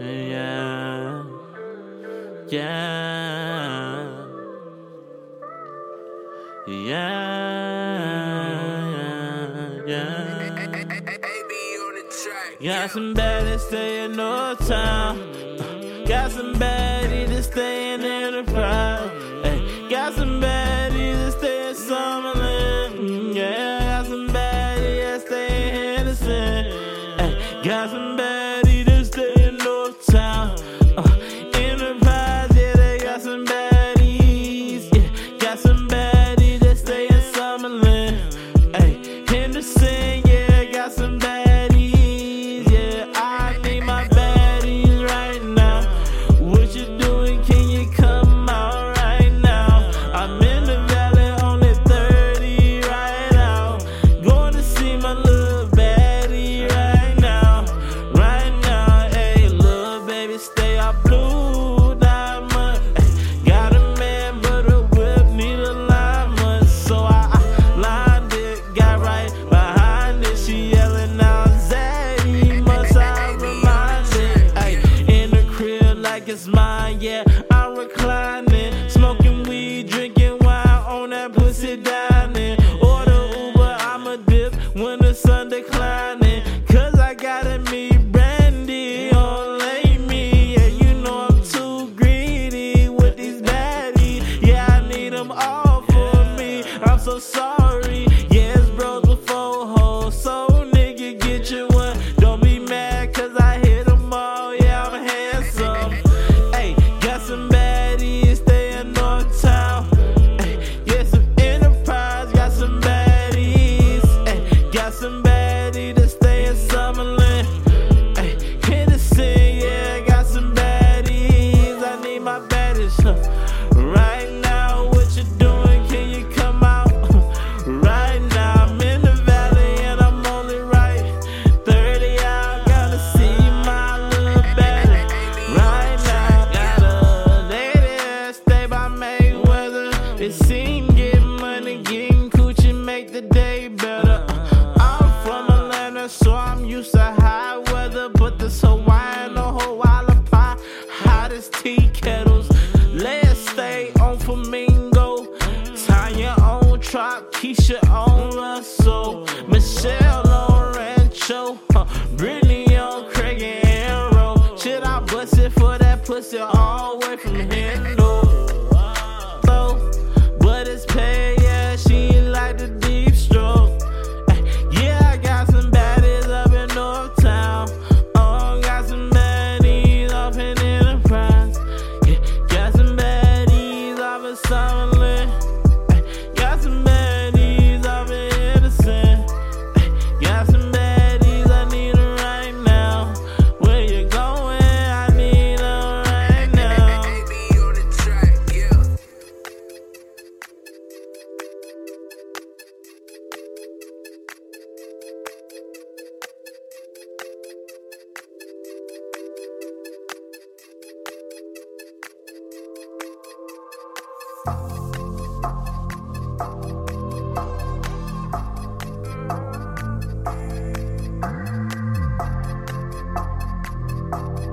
Yeah. Yeah. Yeah. Yeah. yeah. Got some baddies staying no time. Got some baddies to stay in the Hey, got some baddies to stay in Summerlin. Yeah, got some baddies to stay in Innocent. Got some baddies. so sorry. It's sing, get money, getting coochie, make the day better. I'm from Atlanta, so I'm used to high weather, but this Hawaiian, a Hawaii pie, hot as tea kettles. Let's stay on Flamingo, Tanya on Trop, Keisha on Russell, Michelle on Rancho, huh, Brittany on Craig and Arrow. Should I bust it for that pussy all the way from here? Thank.